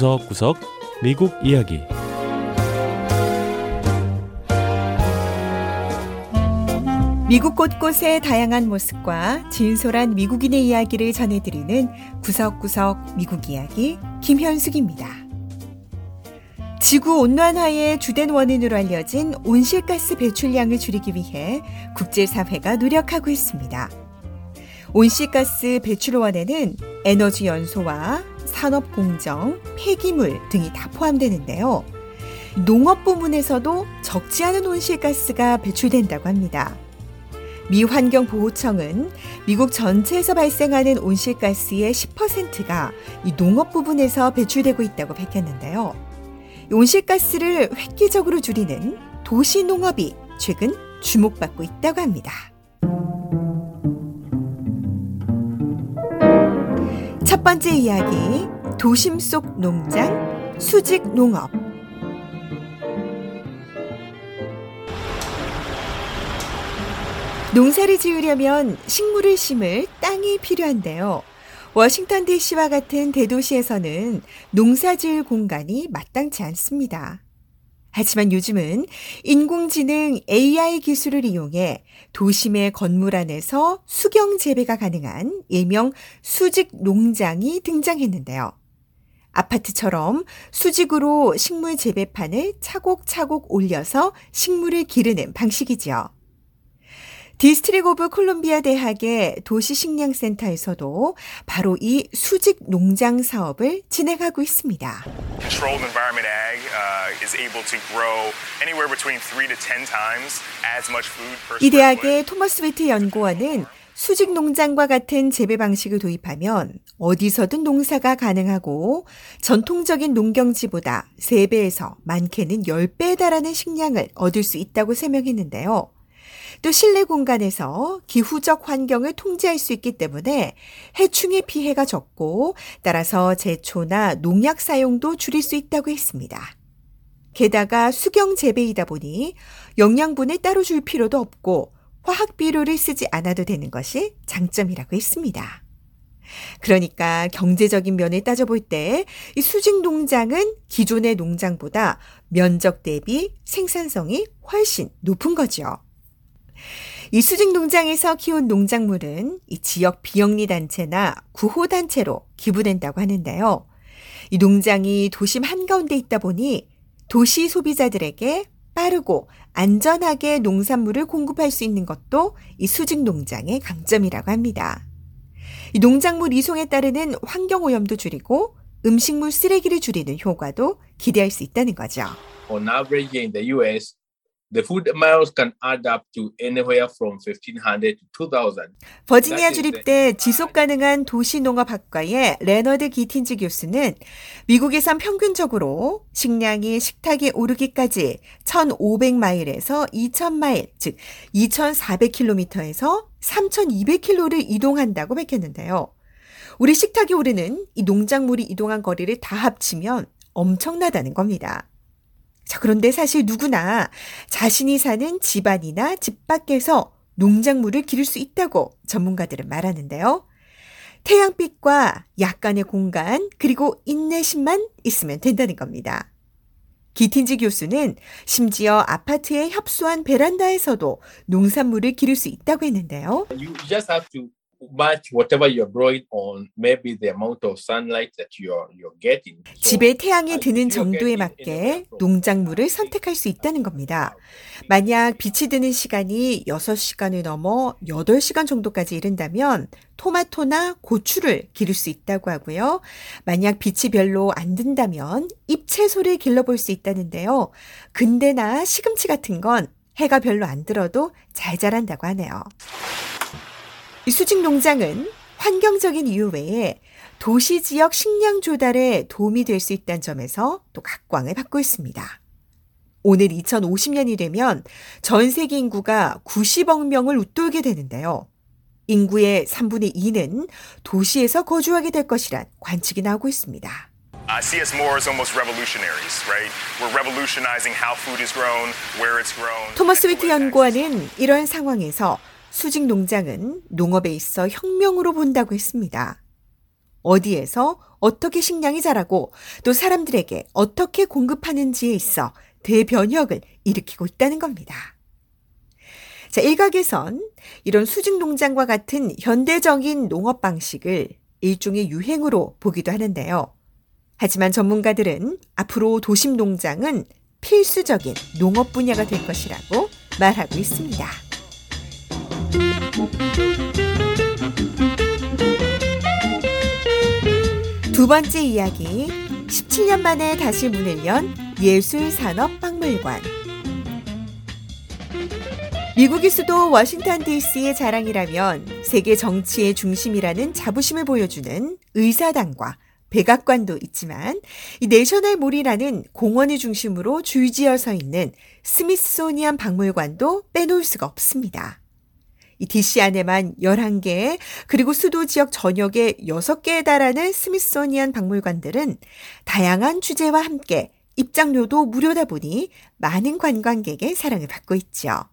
구석구석 미국 이야기 미국 곳곳의 다양한 모습과 진솔한 미국인의 이야기를 전해드리는 구석구석 미국 이야기 김현숙입니다. 지구 온난화의 주된 원인으로 알려진 온실가스 배출량을 줄이기 위해 국제사회가 노력하고 있습니다. 온실가스 배출원에는 에너지 연소와 산업 공정, 폐기물 등이 다 포함되는데요. 농업 부문에서도 적지 않은 온실가스가 배출된다고 합니다. 미 환경보호청은 미국 전체에서 발생하는 온실가스의 10%가 이 농업 부분에서 배출되고 있다고 밝혔는데요. 온실가스를 획기적으로 줄이는 도시 농업이 최근 주목받고 있다고 합니다. 첫 번째 이야기, 도심 속 농장, 수직 농업. 농사를 지으려면 식물을 심을 땅이 필요한데요. 워싱턴 DC와 같은 대도시에서는 농사 지을 공간이 마땅치 않습니다. 하지만 요즘은 인공지능 AI 기술을 이용해 도심의 건물 안에서 수경 재배가 가능한 일명 수직 농장이 등장했는데요. 아파트처럼 수직으로 식물 재배판을 차곡차곡 올려서 식물을 기르는 방식이지요. 디스트릭 오브 콜롬비아 대학의 도시식량센터에서도 바로 이 수직 농장 사업을 진행하고 있습니다. Controlled environment ag uh, is able to grow anywhere between 3 to 10 times as much food per. 이 대학의 토머스 위트 연구원은 수직 농장과 같은 재배 방식을 도입하면 어디서든 농사가 가능하고 전통적인 농경지보다 3배에서 많게는 10배에 달하는 식량을 얻을 수 있다고 설명했는데요. 또 실내 공간에서 기후적 환경을 통제할 수 있기 때문에 해충의 피해가 적고 따라서 제초나 농약 사용도 줄일 수 있다고 했습니다. 게다가 수경 재배이다 보니 영양분을 따로 줄 필요도 없고 화학 비료를 쓰지 않아도 되는 것이 장점이라고 했습니다. 그러니까 경제적인 면을 따져볼 때 이 수직 농장은 기존의 농장보다 면적 대비 생산성이 훨씬 높은 거죠. 이 수직 농장에서 키운 농작물은 이 지역 비영리 단체나 구호 단체로 기부된다고 하는데요. 이 농장이 도심 한가운데 있다 보니 도시 소비자들에게 빠르고 안전하게 농산물을 공급할 수 있는 것도 이 수직 농장의 강점이라고 합니다. 이 농작물 이송에 따르는 환경 오염도 줄이고 음식물 쓰레기를 줄이는 효과도 기대할 수 있다는 거죠. on average in the US, the food miles can add up to anywhere from 1500 to 2000. 버지니아 주립대 지속 가능한 도시 농업 학과의 레너드 기틴즈 교수는 미국에선 평균적으로 식량이 식탁에 오르기까지 1,500마일에서 2,000마일, 즉 2,400km에서 3,200km를 이동한다고 밝혔는데요. 우리 식탁에 오르는 이 농작물이 이동한 거리를 다 합치면 엄청나다는 겁니다. 자, 그런데 사실 누구나 자신이 사는 집안이나 집 밖에서 농작물을 기를 수 있다고 전문가들은 말하는데요. 태양빛과 약간의 공간, 그리고 인내심만 있으면 된다는 겁니다. 기틴지 교수는 심지어 아파트의 협소한 베란다에서도 농산물을 기를 수 있다고 했는데요. You just have to match whatever you're growing on maybe the amount of sunlight that you're you're getting. 집에 태양이 드는 정도에 맞게 농작물을 선택할 수 있다는 겁니다. 만약 빛이 드는 시간이 6시간을 넘어 8시간 정도까지 이른다면 토마토나 고추를 기를 수 있다고 하고요. 만약 빛이 별로 안 든다면 잎채소를 길러볼 수 있다는데요. 근대나 시금치 같은 건 해가 별로 안 들어도 잘 자란다고 하네요. 이 수직 농장은 환경적인 이유 외에 도시 지역 식량 조달에 도움이 될 수 있다는 점에서 또 각광을 받고 있습니다. 오늘 2050년이 되면 전 세계 인구가 90억 명을 웃돌게 되는데요. 인구의 3분의 2는 도시에서 거주하게 될 것이란 관측이 나오고 있습니다. I see us more as almost revolutionaries, right? We're revolutionizing how food is grown, where it's grown. and 위트. 연구원은 이러한 상황에서 수직 농장은 농업에 있어 혁명으로 본다고 했습니다. 어디에서 어떻게 식량이 자라고 또 사람들에게 어떻게 공급하는지에 있어 대변혁을 일으키고 있다는 겁니다. 자, 일각에선 이런 수직 농장과 같은 현대적인 농업 방식을 일종의 유행으로 보기도 하는데요. 하지만 전문가들은 앞으로 도심 농장은 필수적인 농업 분야가 될 것이라고 말하고 있습니다. 두 번째 이야기. 17년 만에 다시 문을 연 예술산업박물관. 미국의 수도 워싱턴 DC의 자랑이라면 세계 정치의 중심이라는 자부심을 보여주는 의사당과 백악관도 있지만 이 내셔널 몰이라는 공원을 중심으로 줄지어 서 있는 스미소니안 박물관도 빼놓을 수가 없습니다. 이 DC 안에만 11개, 그리고 수도 지역 전역에 6개에 달하는 스미소니안 박물관들은 다양한 주제와 함께 입장료도 무료다 보니 많은 관광객의 사랑을 받고 있죠.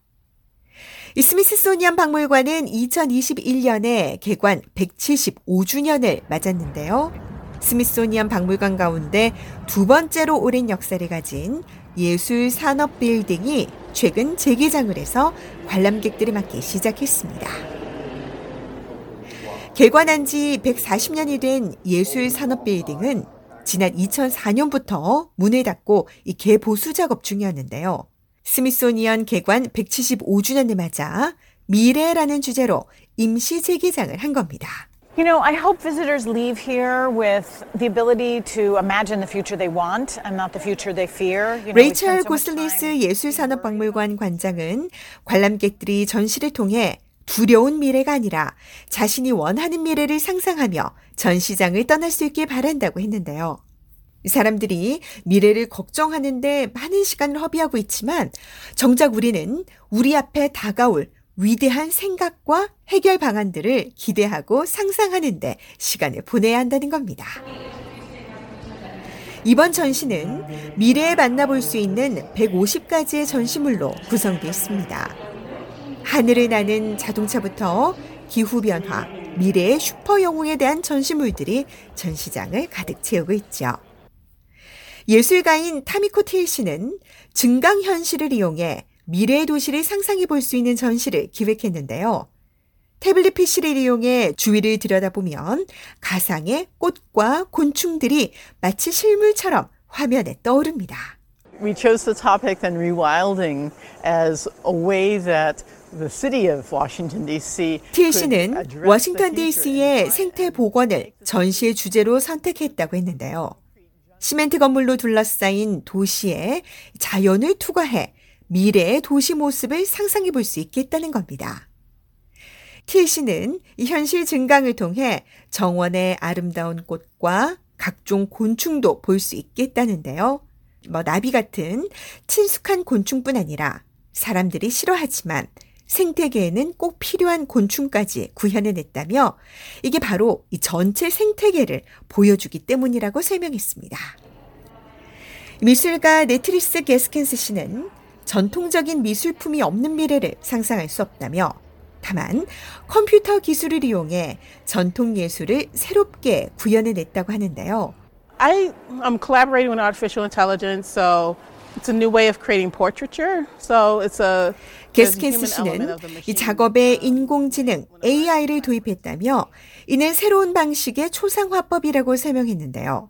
이 스미스소니안 박물관은 2021년에 개관 175주년을 맞았는데요. 스미소니안 박물관 가운데 두 번째로 오랜 역사를 가진 예술 산업 빌딩이 최근 재개장을 해서 관람객들이 맞기 시작했습니다. 개관한 지 140년이 된 예술 산업 빌딩은 지난 2004년부터 문을 닫고 이 개보수 작업 중이었는데요. 스미소니언 개관 175주년을 맞아 미래라는 주제로 임시 재개장을 한 겁니다. You know, I hope visitors leave here with the ability to imagine the future they want and not the future they fear. You know, 레이첼 고슬리스 예술산업박물관 관장은 관람객들이 전시를 통해 두려운 미래가 아니라 자신이 원하는 미래를 상상하며 전시장을 떠날 수 있길 바란다고 했는데요. 사람들이 미래를 걱정하는데 많은 시간을 허비하고 있지만 정작 우리는 우리 앞에 다가올 위대한 생각과 해결 방안들을 기대하고 상상하는데 시간을 보내야 한다는 겁니다. 이번 전시는 미래에 만나볼 수 있는 150가지의 전시물로 구성되어 있습니다. 하늘을 나는 자동차부터 기후변화, 미래의 슈퍼 영웅에 대한 전시물들이 전시장을 가득 채우고 있죠. 예술가인 타미코 틸 씨는 증강현실을 이용해 미래의 도시를 상상해 볼 수 있는 전시를 기획했는데요. 태블릿 PC를 이용해 주위를 들여다보면 가상의 꽃과 곤충들이 마치 실물처럼 화면에 떠오릅니다. We chose the topic then rewilding as a way that the 워싱턴 DC의 생태 복원을 전시의 주제로 선택했다고 했는데요. 시멘트 건물로 둘러싸인 도시에 자연을 투과해 미래의 도시 모습을 상상해 볼 수 있겠다는 겁니다. 틸 씨는 이 현실 증강을 통해 정원의 아름다운 꽃과 각종 곤충도 볼 수 있겠다는데요. 뭐 나비 같은 친숙한 곤충뿐 아니라 사람들이 싫어하지만 생태계에는 꼭 필요한 곤충까지 구현해냈다며 이게 바로 이 전체 생태계를 보여주기 때문이라고 설명했습니다. 미술가 네트리스 게스켄스 씨는 전통적인 미술품이 없는 미래를 상상할 수 없다며 다만 컴퓨터 기술을 이용해 전통 예술을 새롭게 구현해냈다고 하는데요. I am collaborating with artificial intelligence, so it's a new way of creating portraiture. So it's a element 씨는 이. 작업에 인공지능 AI를 도입했다며 이는 새로운 방식의 초상화법이라고 설명했는데요.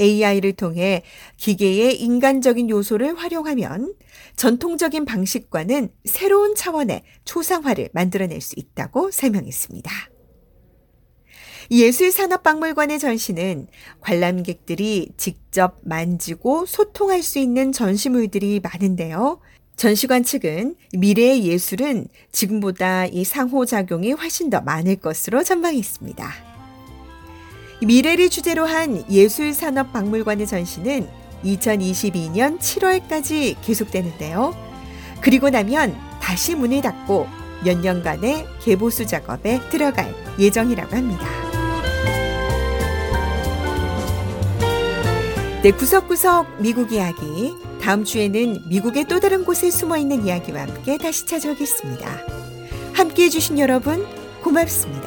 AI를 통해 기계의 인간적인 요소를 활용하면 전통적인 방식과는 새로운 차원의 초상화를 만들어낼 수 있다고 설명했습니다. 예술산업박물관의 전시는 관람객들이 직접 만지고 소통할 수 있는 전시물들이 많은데요. 전시관 측은 미래의 예술은 지금보다 이 상호작용이 훨씬 더 많을 것으로 전망했습니다. 미래를 주제로 한 예술산업박물관의 전시는 2022년 7월까지 계속되는데요. 그리고 나면 다시 문을 닫고 몇 년간의 개보수 작업에 들어갈 예정이라고 합니다. 네, 구석구석 미국 이야기. 다음 주에는 미국의 또 다른 곳에 숨어 있는 이야기와 함께 다시 찾아오겠습니다. 함께 해주신 여러분, 고맙습니다.